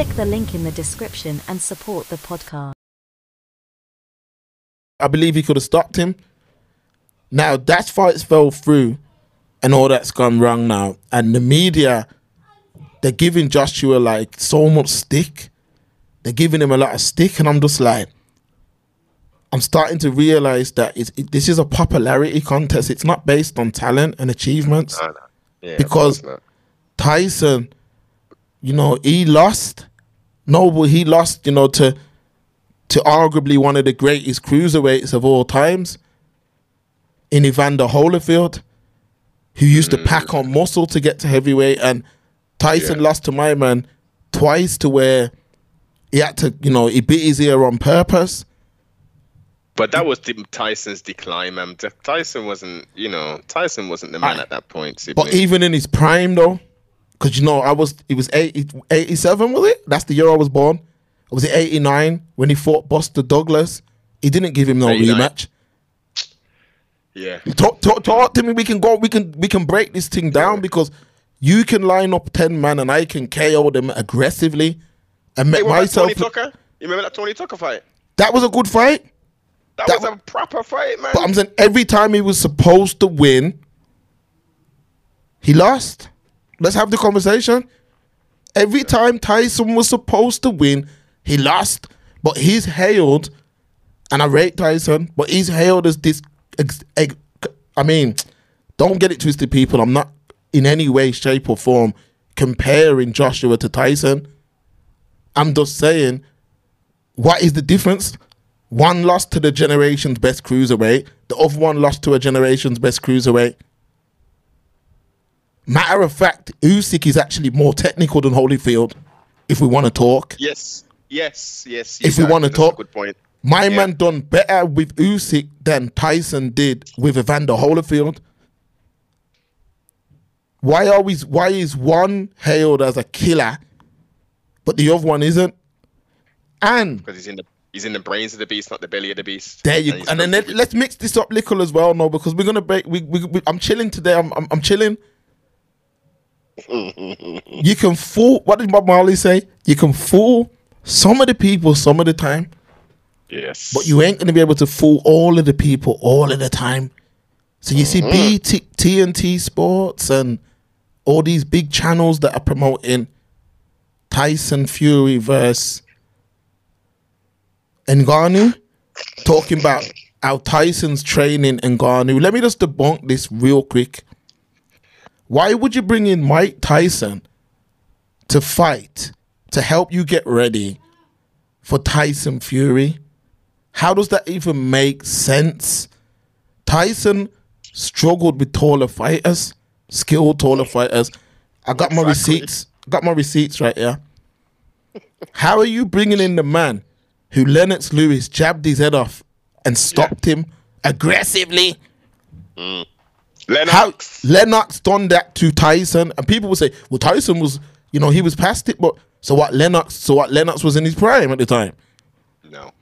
Click the link in the description and support the podcast. I believe he could have stopped him. Now that fights fell through, and all that's gone wrong now. And the media, they're giving Joshua like so much stick. They're giving him a lot of stick, and I'm just like, I'm starting to realize that it's, it, this is a popularity contest. It's not based on talent and achievements. No, no. Yeah, Because- Tyson, you know, he lost. No, but he lost, you know, to to arguably one of the greatest cruiserweights of all times in Evander Holyfield, who used to mm. pack on muscle to get to heavyweight. And Tyson Yeah. lost to my man twice to where he had to, you know, he bit his ear on purpose. But that was the, Tyson's decline, man. Tyson wasn't, you know, Tyson wasn't the man Aye. at that point. But even in his prime, though, because you know, I was, it was 80, 87, was it? That's the year I was born. Or was it 89 when he fought Buster Douglas? He didn't give him no 89. rematch. yeah, Talk, talk, talk to me. We can go. We can we can break this thing down because you can line up ten man and I can KO them aggressively and hey, make what about myself. Tony Tucker? You remember that Tony Tucker fight? That was a good fight. That, That was wa- a proper fight, man. But I'm saying every time he was supposed to win, he lost. Let's have the conversation. Every time Tyson was supposed to win, he lost. But he's hailed, and I rate Tyson, but he's hailed as this. Ex, ex, I mean, don't get it twisted, people. I'm not in any way, shape, or form comparing Joshua to Tyson. I'm just saying, what is the difference? One lost to the generation's best cruiserweight. The other one lost to a generation's best cruiserweight. Matter of fact, Usyk is actually more technical than Holyfield. If we want to talk, yes, yes, yes. If we wanna talk- good point. my Yeah. man done better with Usyk than Tyson did with Evander Holyfield. Why are we? Why is one hailed as a killer, but the other one isn't? And because he's in the he's in the brains of the beast, not the belly of the beast. There you he's and then let, let's mix this up little as well, no, because we're gonna break. We, we, we I'm chilling today. I'm I'm, I'm chilling. You can fool. What did Bob Marley say? You can fool some of the people some of the time, Yes, but you ain't gonna be able to fool all of the people all of the time. So you see, mm-hmm. BT, TNT Sports and all these big channels that are promoting Tyson Fury versus Ngannou, talking about how Tyson's training Ngannou. Let me just debunk this real quick. Why would you bring in Mike Tyson to fight to help you get ready for Tyson Fury? How does that even make sense? Tyson struggled with taller fighters, skilled taller fighters. I got my receipts. Got my receipts right here. How are you bringing in the man who Lennox Lewis jabbed his head off and stopped him aggressively? Mm. Lennox. How Lennox done that to Tyson, and people will say, "Well, Tyson was, you know, he was past it." But so what? Lennox, so what? Lennox was in his prime at the time. no,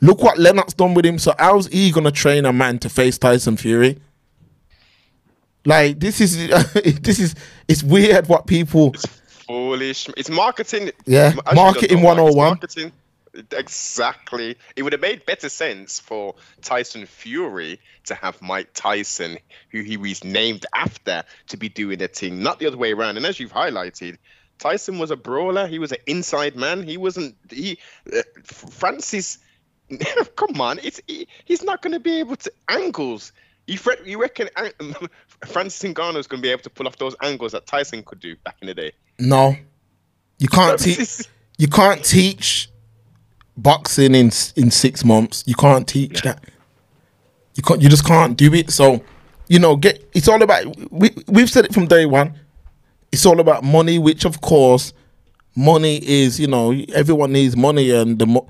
Look what Lennox done with him. So how's he gonna train a man to face Tyson Fury? Like this is this is it's weird what people It's foolish. It's marketing. Yeah, marketing don't know, 101. Marketing. Exactly. It would have made better sense for Tyson Fury to have Mike Tyson, who he was named after, to be doing the thing, not the other way around. And as you've highlighted, Tyson was a brawler. He was an inside man. He wasn't. He uh, Francis. come on, it's he, he's not going to be able to angles. You, you reckon an- Francis Ngannou is going to be able to pull off those angles that Tyson could do back in the day? no, you can't teach you can't teach boxing in in six months. You can't teach that. You can't. You just can't do it. So, you know, get. It's all about. We we've said it from day one. It's all about money, which of course, money is. You know, everyone needs money, and the mo-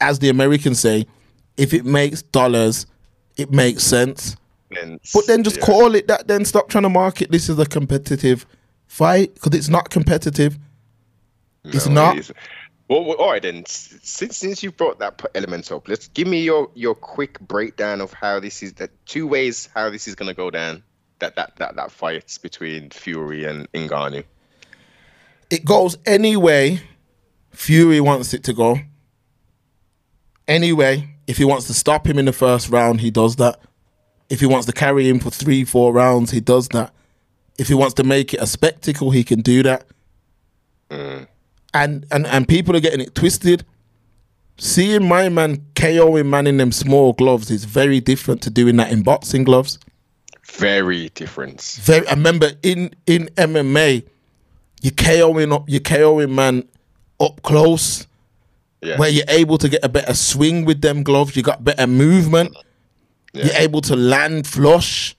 as the Americans say, if it makes dollars, it makes sense. But then just yeah. call it that. Then stop trying to market this as a competitive fight because it's not competitive. No, it isn't. Well, all right then. Since since you brought that element up, let's give me your your quick breakdown of how this is the two ways how this is gonna go down. That that that that fight between Fury and Ngannou. It goes any way Fury wants it to go. Anyway, if he wants to stop him in the first round, he does that. If he wants to carry him for three, four rounds, he does that. If he wants to make it a spectacle, he can do that. Mm. And and and people are getting it twisted. Seeing my man KOing man in them small gloves is very different to doing that in boxing gloves. Very different. Very. I remember in in MMA, you KOing up, you KOing man up close, Yeah. where you're able to get a better swing with them gloves. You got better movement. You're able to land flush.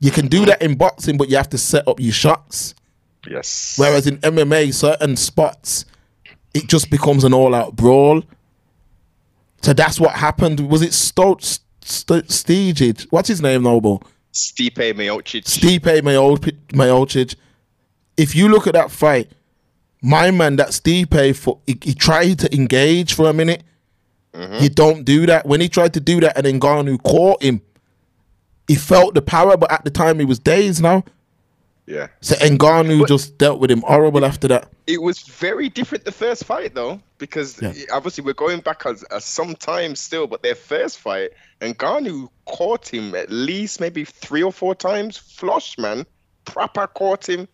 You can do that in boxing, but you have to set up your shots. Yes. Whereas in MMA, certain spots, it just becomes an all-out brawl. So that's what happened. Was it Sto- St-? What's his name, Noble? Stipe Miocic. Stipe Miocic. If you look at that fight, my man, that Stipe, for he, he tried to engage for a minute. Mm-hmm. You don't do that. When he tried to do that, and then Ngannou caught him, he felt the power, but at the time he was dazed now. Yeah. So Ngannou just dealt with him horrible after that. It was very different the first fight though, because Yeah. obviously we're going back as, as some time still, but their first fight, and Ngannou caught him at least maybe three or four times. Flush man, proper caught him,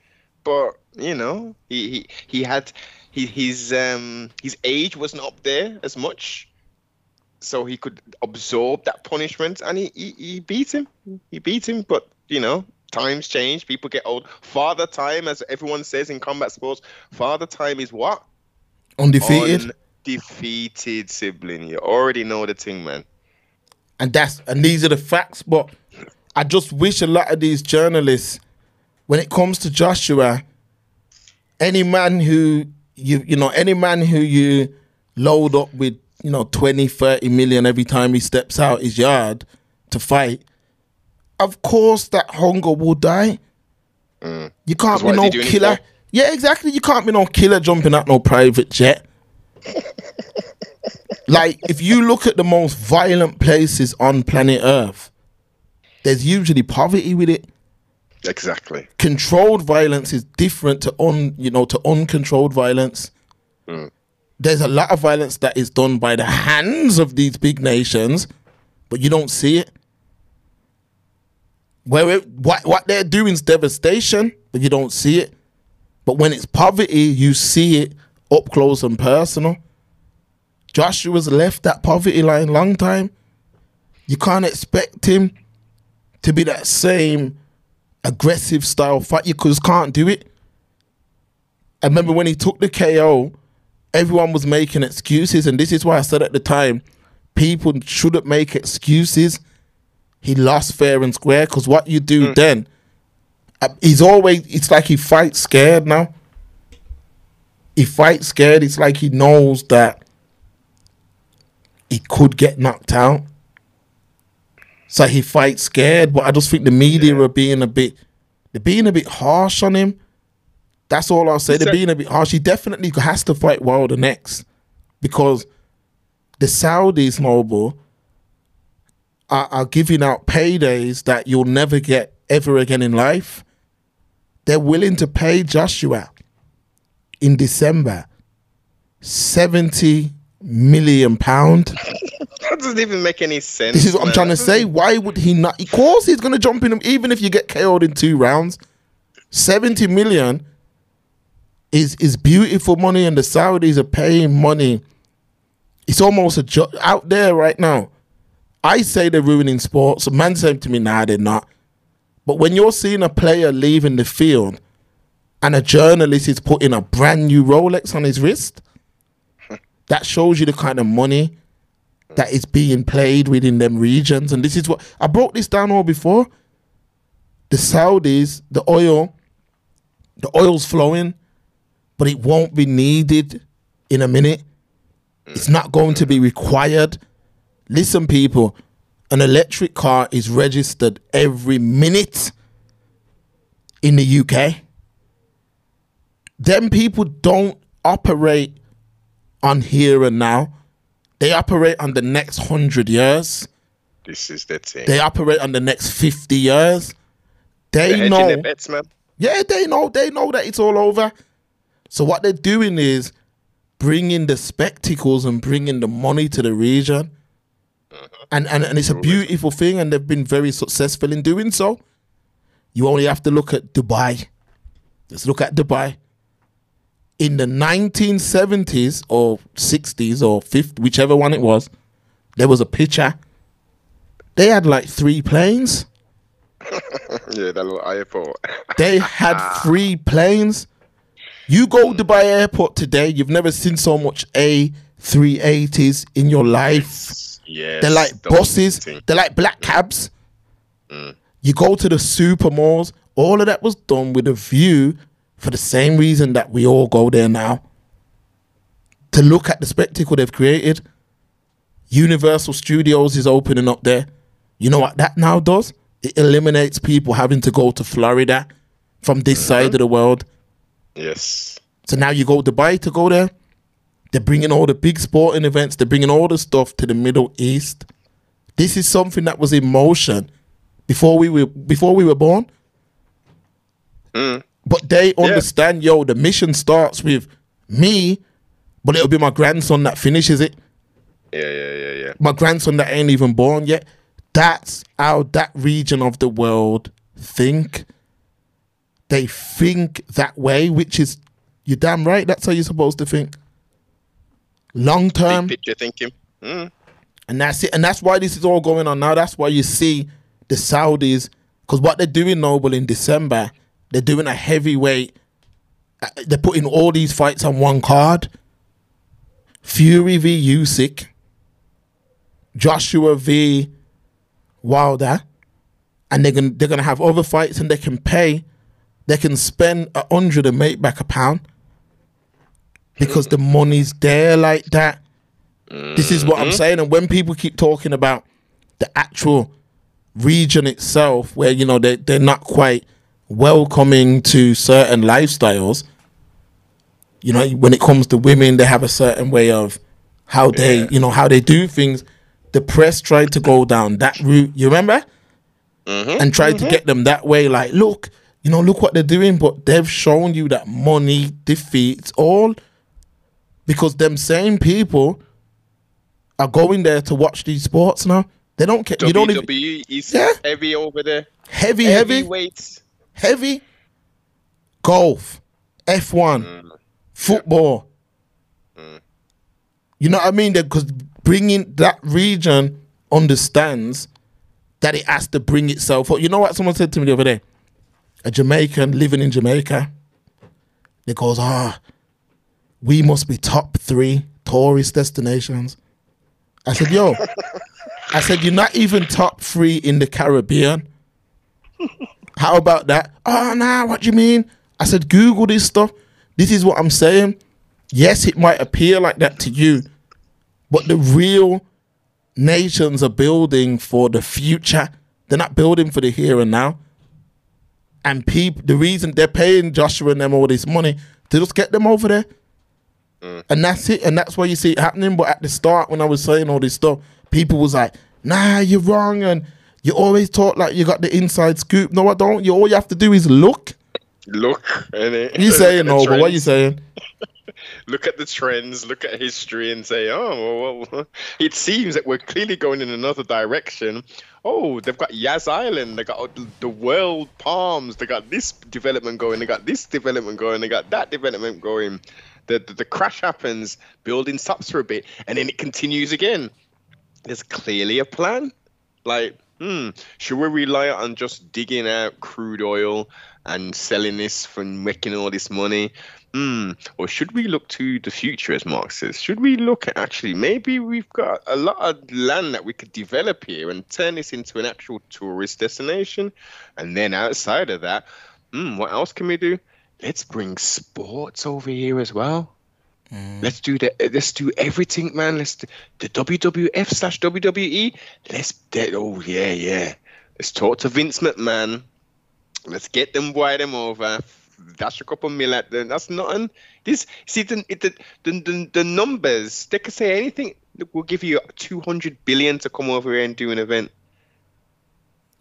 but you know he he, he had he, his um his age wasn't up there as much, so he could absorb that punishment, and he he, he beat him. He beat him, but you know times change. People get old. Father time, as everyone says in combat sports, father time is what Undefeated. undefeated sibling. You already know the thing, man. and that's and these are the facts. But I just wish a lot of these journalists, when it comes to Joshua, any man who you you know any man who you load up with you know 20 30 million every time he steps out his yard to fight of course that hunger will die. You can't be no he doing it killer yeah exactly. You can't be no killer jumping out no private jet like if you look at the most violent places on planet earth there's usually poverty with it. Exactly. controlled violence is different to un you know to uncontrolled violence. There's a lot of violence that is done by the hands of these big nations, but you don't see it. Where it, what what they're doing is devastation, but you don't see it. But when it's poverty, you see it up close and personal. Joshua's left that poverty line long time. You can't expect him to be that same aggressive style fight. You just can't do it. I remember when he took the KO, everyone was making excuses, and this is why I said at the time, people shouldn't make excuses. He lost fair and square because what you do then, uh, he's always. It's like he fights scared now. He fights scared. It's like he knows that he could get knocked out. So he fights scared, but I just think the media are being a bit, they're being a bit harsh on him. That's all I'll say. They're being a bit harsh. He definitely has to fight Wilder next because the Saudis, Noble, are, are giving out paydays that you'll never get ever again in life. They're willing to pay Joshua in December 70 million pound. That doesn't even make any sense. This is what I'm trying to say. Why would he not? Of course, he's going to jump in him, even if you get KO'd in two rounds. 70 million is is beautiful money, and the Saudis are paying money. It's almost a jo- out there right now. I say they're ruining sports. A man said to me, "Nah, they're not." But when you're seeing a player leaving the field, and a journalist is putting a brand new Rolex on his wrist, that shows you the kind of money that is being played within them regions. And this is what I broke this down all before. The Saudis, the oil, the oil's flowing, but it won't be needed in a minute. It's not going to be required. Listen, people, an electric car is registered every minute in the UK. Them people don't operate on here and now. They operate on the next hundred years. This is the thing. They operate on the next fifty years. They're They hedging know. bets, man. Yeah, they know. They know that it's all over. So what they're doing is bringing the spectacles and bringing the money to the region. Mm-hmm. And, and and it's a beautiful thing, and they've been very successful in doing so. You only have to look at Dubai. Let's look at Dubai. In the 1970s or 60s or 50s, whichever one it was, there was a picture. They had like three planes. yeah, that little airport. They had three planes. You go to Dubai Airport today, you've never seen so much A380s in your life. Yeah, They're like buses. They're like black mm. cabs. Mm. You go to the super malls. All of that was done with a view for the same reason that we all go there now. To look at the spectacle they've created. Universal Studios is opening up there. You know what that now does? It eliminates people having to go to Florida from this mm-hmm. side of the world. Yes. So now you go to Dubai to go there. They're bringing all the big sporting events. They're bringing all the stuff to the Middle East. This is something that was in motion before we were before we were born. Mm. But they understand, yo, the mission starts with me, but it'll be my grandson that finishes it. Yeah, yeah, yeah, yeah. My grandson that ain't even born yet. That's how that region of the world think. They think that way, which is you're damn right. That's how you're supposed to think. Long term, Big picture thinking. Mm. and that's it. And that's why this is all going on now. That's why you see the Saudis, because what they're doing, Noble, in December, they're doing a heavyweight. uh, They're putting all these fights on one card. Fury v Usyk, Joshua v Wilder, and they're gonna they're gonna have other fights, and they can pay, they can spend a hundred and make back a pound because the money's there like that. This is what I'm mm-hmm. saying. And when people keep talking about the actual region itself, where you know they they're not quite welcoming to certain lifestyles, you know, when it comes to women, they have a certain way of how they, Yeah. you know, how they do things. The press tried to go down that route. You remember? Mm-hmm. and tried to mm-hmm. get them that way. Like, look, you know, look what they're doing, but they've shown you that money defeats all because them same people are going there to watch these sports now. They don't care. You don't even WWE is Yeah. heavy over there. heavy, heavy, weights. heavy. Golf, F one, football. You know what I mean? Because bringing that region understands that it has to bring itself up. You know what someone said to me the other day? A Jamaican living in Jamaica. It goes, ah, we must be top three tourist destinations. I said, yo, I said, you're not even top three in the Caribbean. How about that? Oh, nah, what do you mean? I said, Google this stuff. This is what I'm saying. Yes, it might appear like that to you, but the real nations are building for the future. They're not building for the here and now. And people, the reason they're paying Joshua and them all this money to just get them over there. And that's it. And that's why you see it happening. But at the start, when I was saying all this stuff, people was like, nah, you're wrong. And you always talk like you got the inside scoop. No, I don't. You all you have to do is look. Look, innit? You saying no, but what are you saying? Look at the trends, look at history, and say, oh, well, it seems that we're clearly going in another direction. Oh, they've got Yas Island, they got the- the World Palms, they got this development going, they got this development going, they got that development going. The, the, the crash happens, building stops for a bit, and then it continues again. There's clearly a plan. Like, hmm, should we rely on just digging out crude oil and selling this for making all this money? Hmm, or should we look to the future, as Mark says? Should we look at actually maybe we've got a lot of land that we could develop here and turn this into an actual tourist destination? And then outside of that, hmm, what else can we do? Let's bring sports over here as well. Mm. Let's do the let's do everything, man. Let's do the WWF slash WWE. Let's de- oh yeah, yeah. Let's talk to Vince McMahon. Let's get them wire them over. Dash a couple mil at them. That's nothing. This see the the, the the the numbers. They could say anything. We'll give you two hundred billion to come over here and do an event.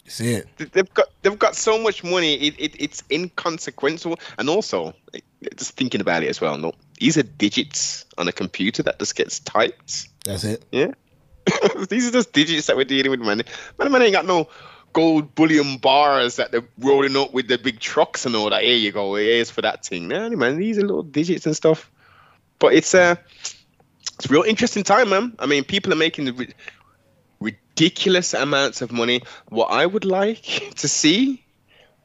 See it. They've got they've got so much money. It, it it's inconsequential, and also just thinking about it as well. No, these are digits on a computer that just gets typed. That's it. Yeah. these are just digits that we're dealing with, man. Man, man ain't got no gold bullion bars that they're rolling up with the big trucks and all that. Here you go. Here's for that thing. No, man, these are little digits and stuff. But it's a, uh, it's real interesting time, man. I mean, people are making ridiculous amounts of money. What I would like to see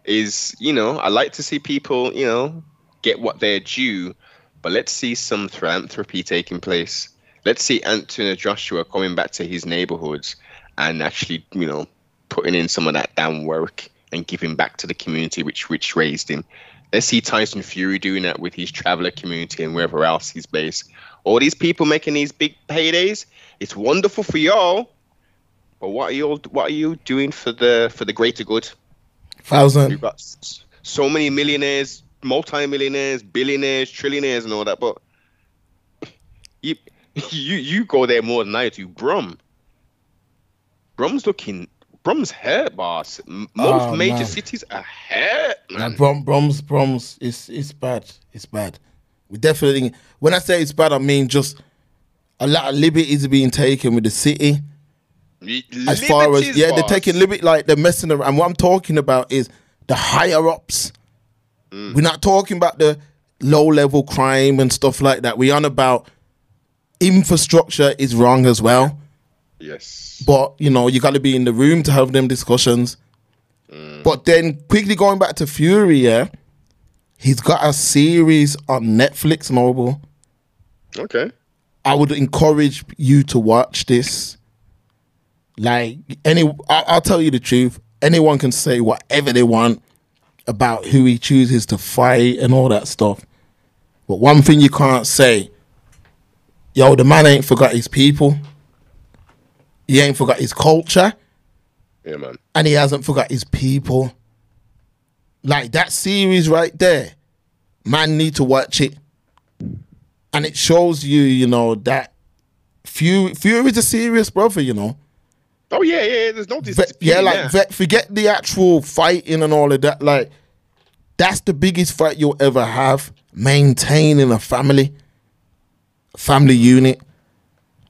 is, you know, I like to see people, you know, get what they're due, but let's see some philanthropy taking place. Let's see Anthony Joshua coming back to his neighborhoods and actually, you know, putting in some of that damn work and giving back to the community which which raised him. Let's see Tyson Fury doing that with his traveler community and wherever else he's based. All these people making these big paydays. It's wonderful for y'all, but what are you what are you doing for the for the greater good? Thousand. You've got so many millionaires, multi-millionaires, billionaires, trillionaires, and all that, but you you you go there more than I do. Brum, Brum's looking. Brum's hurt, boss. Most Oh, major man. cities are hurt, Nah, man. Brom, Brom's, Brom's, it's it's bad. It's bad. We definitely. When I say it's bad, I mean just a lot of liberties are being taken with the city. As far as yeah, they're taking liberty, like they're messing around. And what I'm talking about is the higher ups. Mm. We're not talking about the low level crime and stuff like that. We're on about infrastructure is wrong as well. Yes. But you know, you got to be in the room to have them discussions. But then quickly going back to Fury, yeah, he's got a series on Netflix, Noble. Okay. I would encourage you to watch this. Like any, I'll tell you the truth. Anyone can say whatever they want about who he chooses to fight and all that stuff. But one thing you can't say, yo, the man ain't forgot his people. He ain't forgot his culture Yeah, man. and he hasn't forgot his people. Like that series right there, man need to watch it, and it shows you, you know, that Fury Fury's a serious brother, you know. Oh yeah, yeah. There's no dis- Ve- yeah, like forget the actual fighting and all of that. Like that's the biggest fight you'll ever have. Maintaining a family, family unit,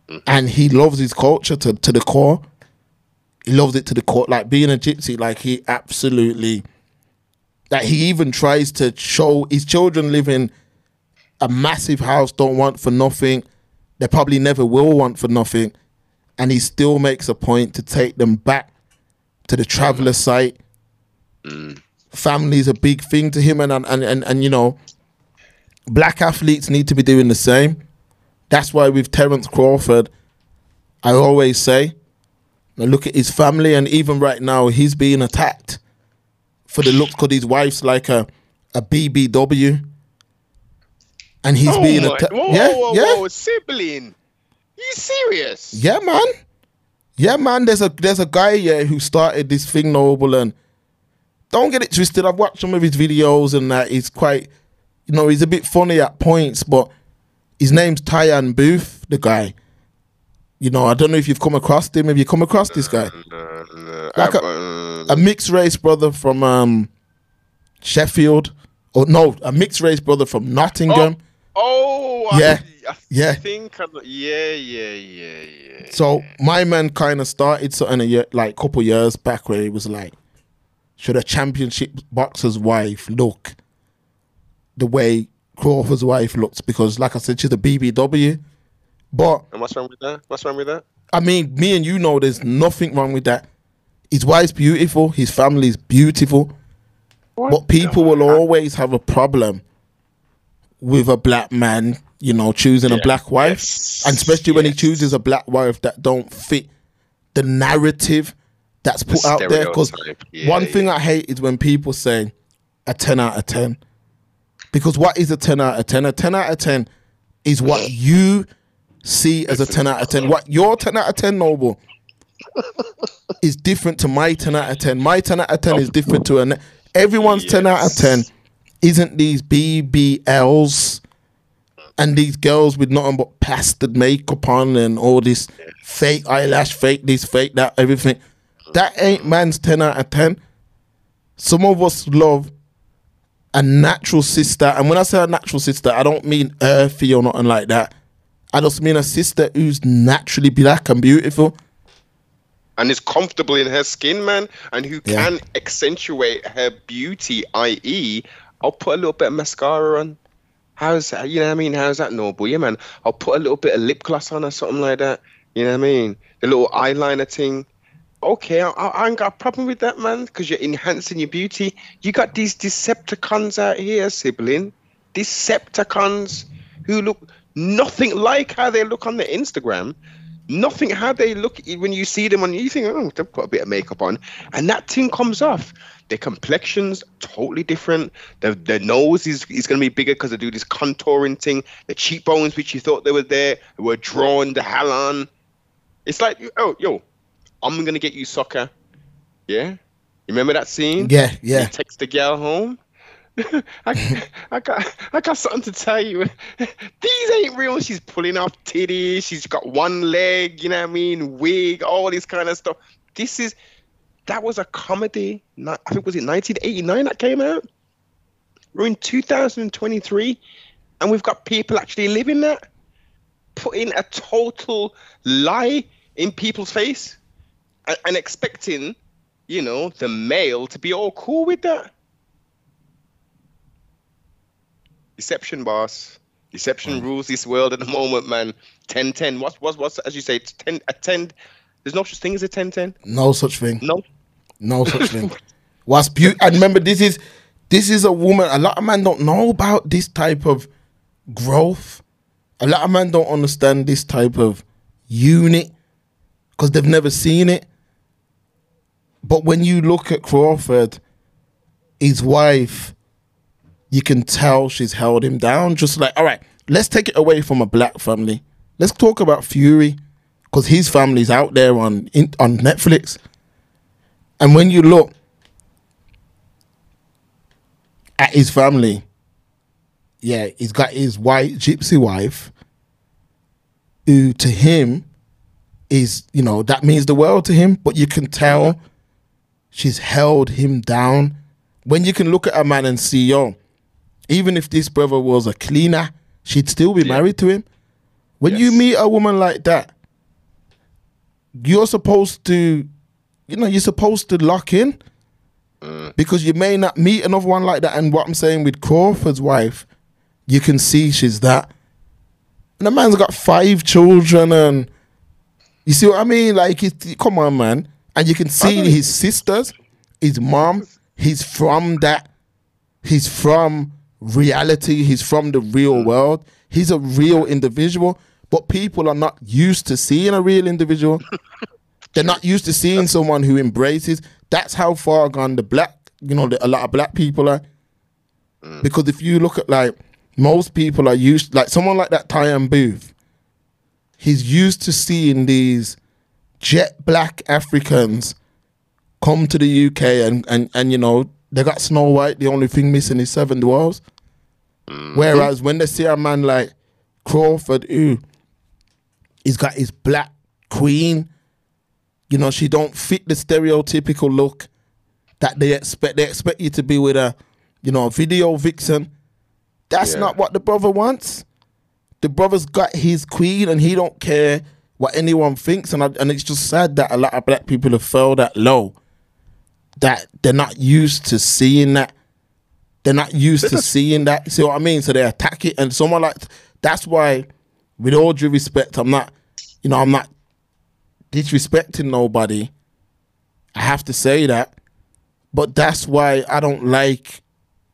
mm-hmm. and he loves his culture to to the core. He loves it to the core. Like being a gypsy, like he absolutely, like he even tries to show his children live in a massive house, don't want for nothing. They probably never will want for nothing and he still makes a point to take them back to the traveler site. Mm. Family is a big thing to him, and and, and and and you know, black athletes need to be doing the same. That's why with Terence Crawford, I always say, now look at his family, and even right now he's being attacked for the looks because his wife's like a a BBW, and he's oh being my, attacked. Yeah, whoa, yeah. whoa, sibling. You serious? Yeah, man. Yeah, man. There's a there's a guy yeah who started this thing noble and don't get it twisted. I've watched some of his videos and that he's quite you know, he's a bit funny at points, but his name's Tyan Booth, the guy. You know, I don't know if you've come across him. Have you come across this guy? Like a- uh, A mixed race brother from um Sheffield. Or no, a mixed race brother from Nottingham. oh, Yeah, I, I yeah. think I, yeah, yeah, yeah, yeah. So my man kind of started something a year, like couple years back where he was like, should a championship boxer's wife look the way Crawford's wife looks? Because like I said, she's a BBW. But and what's wrong with that? What's wrong with that? I mean, me and you know there's nothing wrong with that. His wife's beautiful, his family's beautiful. But people will always have a problem with a black man, you know, choosing a black wife. Yes. And especially when he chooses a black wife that don't fit the narrative that's put out there. Because. Yeah, one thing I hate is when people say a 10 out of 10. Because what is a 10 out of 10? A 10 out of 10 is what you see as a 10 out of 10. What your 10 out of 10, Noble, is different to my 10 out of 10. My 10 out of 10 is different to an everyone's 10 out of 10 isn't these BBLs and these girls with nothing but plastered makeup on and all this fake eyelash, fake this, fake that, everything. That ain't man's 10 out of 10. Some of us love a natural sister. And when I say a natural sister, I don't mean earthy or nothing like that. I just mean a sister who's naturally black and beautiful. and is comfortable in her skin, man, and who Yeah. can accentuate her beauty, i.e., I'll put a little bit of mascara on. How's that? You know what I mean? How's that noble? Yeah, man. I'll put a little bit of lip gloss on or something like that. You know what I mean? The little eyeliner thing. Okay, I I ain't got a problem with that, man, because you're enhancing your beauty. You got these Decepticons out here, sibling. Decepticons who look nothing like how they look on the Instagram nothing how they look when you see them on you think oh they've got a bit of makeup on. And that thing comes off. Their complexions totally different. Their, their nose is, is going to be bigger because they do this contouring thing. The cheekbones which you thought they were there were drawn the hell on it's like oh yo i'm going to get you Sucka. Yeah? You remember that scene? Yeah, yeah. you text the gal home. I, I got I got something to tell you. These ain't real. She's pulling off titties. She's got one leg. You know what I mean? Wig, all this kind of stuff. This is that was a comedy. I think was it 1989 that came out. We're in 2023, and we've got people actually living that, putting a total lie in people's face, and, and expecting, you know, the male to be all cool with that. Deception, boss. Deception hmm. rules this world at the moment, man. 10 10. What's, what's, what's, as you say, 10, a 10. There's no such thing as a 10 10. No such thing. No. No such thing. What's beauty? And remember, this is this is a woman. A lot of men don't know about this type of growth. A lot of men don't understand this type of unit because they've never seen it. But when you look at Crawford, his wife, you can tell she's held him down. Just like, all right, let's take it away from a black family. Let's talk about Fury because his family's out there on in, on Netflix. And when you look at his family, yeah, he's got his white gypsy wife, who to him is, you know, that means the world to him, but you can tell she's held him down. When you can look at a man and see, yo, even if this brother was a cleaner, she'd still be married to him. When you meet a woman like that, you're supposed to, you know, you're supposed to lock in because you may not meet another one like that. And what I'm saying with Crawford's wife, you can see she's that. And the man's got five children, and you see what I mean? Like, come on, man. And you can see his sisters, his mom. He's from that. He's from reality. He's from the real mm. world. He's a real individual. But people are not used to seeing a real individual. They're not used to seeing someone who embraces. That's how far gone the black, you know, the, a lot of black people are. Mm. Because if you look at like most people are used, like someone like that Tyan Booth, he's used to seeing these jet black Africans come to the UK and and and you know they got Snow White. The only thing missing is seven dwarves. Whereas when they see a man like Crawford, who he's got his black queen, you know, she don't fit the stereotypical look that they expect. They expect you to be with a, you know, a video vixen. That's Yeah. not what the brother wants. The brother's got his queen, and he don't care what anyone thinks. And I, and it's just sad that a lot of black people have fell that low. That they're not used to seeing that. They're not used to seeing that. See what I mean? So they attack it, and someone like that's why, with all due respect, I'm not, you know, I'm not disrespecting nobody. I have to say that, but that's why I don't like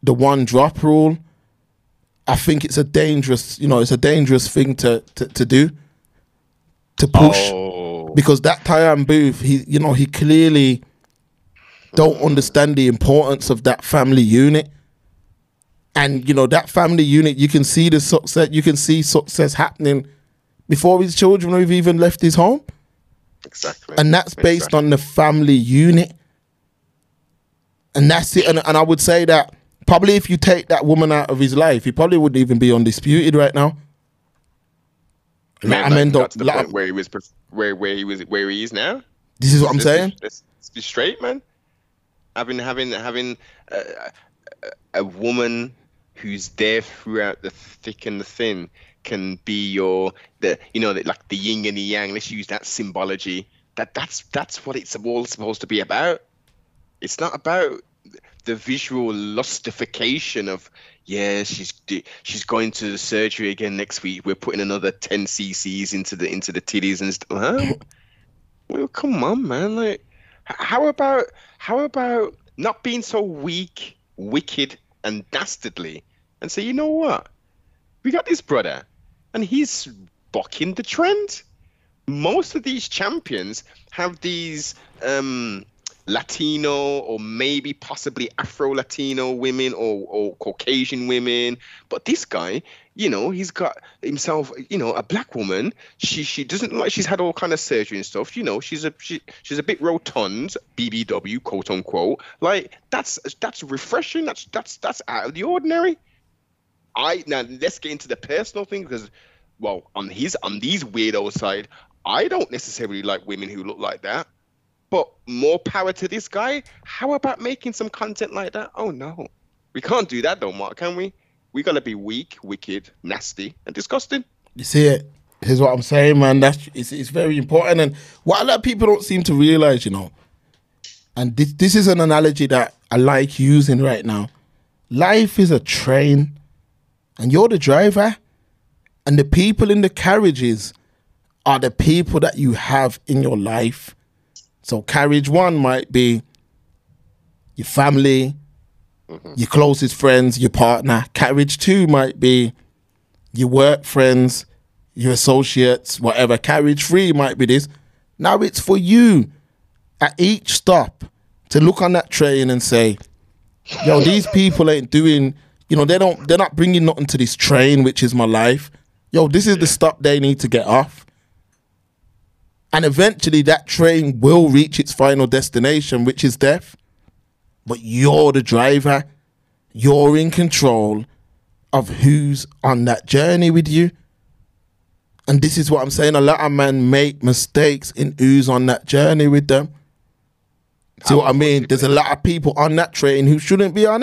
the one drop rule. I think it's a dangerous, you know, it's a dangerous thing to to, to do, to push Oh, because that Tyan Booth, he, you know, he clearly don't understand the importance of that family unit. And you know that family unit, you can see the success. You can see success happening before his children have even left his home, exactly. and that's based Exactly. on the family unit. And that's it. And, and I would say that probably if you take that woman out of his life, he probably wouldn't even be undisputed right now. Man, like, don't- the lot point where he was, where where he was, where he is now. This is what I'm Let's be- saying. Let's, let's be straight, man. Having having having uh, a woman who's there throughout the thick and the thin can be your the you know like the yin and the yang. Let's use that symbology. That that's that's what it's all supposed to be about. It's not about the visual lustification of yeah she's she's going to the surgery again next week. We're putting another 10 cc's into the into the titties and stuff. Huh? well, come on, man. Like, how about how about not being so weak, wicked, and dastardly, and say, you know what? We got this brother, and he's bucking the trend. Most of these champions have these um, Latino or maybe possibly Afro Latino women or, or Caucasian women. But this guy, you know, he's got himself, you know, a black woman. She she doesn't like she's had all kind of surgery and stuff. You know, she's a she, she's a bit rotund, BBW, quote unquote. Like that's that's refreshing. That's that's that's out of the ordinary. I now let's get into the personal thing because well, on his on these weirdo side, I don't necessarily like women who look like that. But more power to this guy. How about making some content like that? Oh no, we can't do that though, Mark. Can we? We gotta be weak, wicked, nasty, and disgusting. You see it. Here's what I'm saying, man. That's it's, it's very important, and what a lot of people don't seem to realize, you know. And this this is an analogy that I like using right now. Life is a train, and you're the driver, and the people in the carriages are the people that you have in your life. So carriage one might be your family, mm-hmm. your closest friends, your partner. Carriage two might be your work friends, your associates, whatever. Carriage three might be this. Now it's for you at each stop to look on that train and say, yo, these people ain't doing, you know, they don't, they're not bringing nothing to this train, which is my life. Yo, this is the stop they need to get off. And eventually that train will reach its final destination, which is death. But you're the driver. You're in control of who's on that journey with you. And this is what I'm saying. A lot of men make mistakes in who's on that journey with them. See what I mean? There's a lot of people on that train who shouldn't be on it.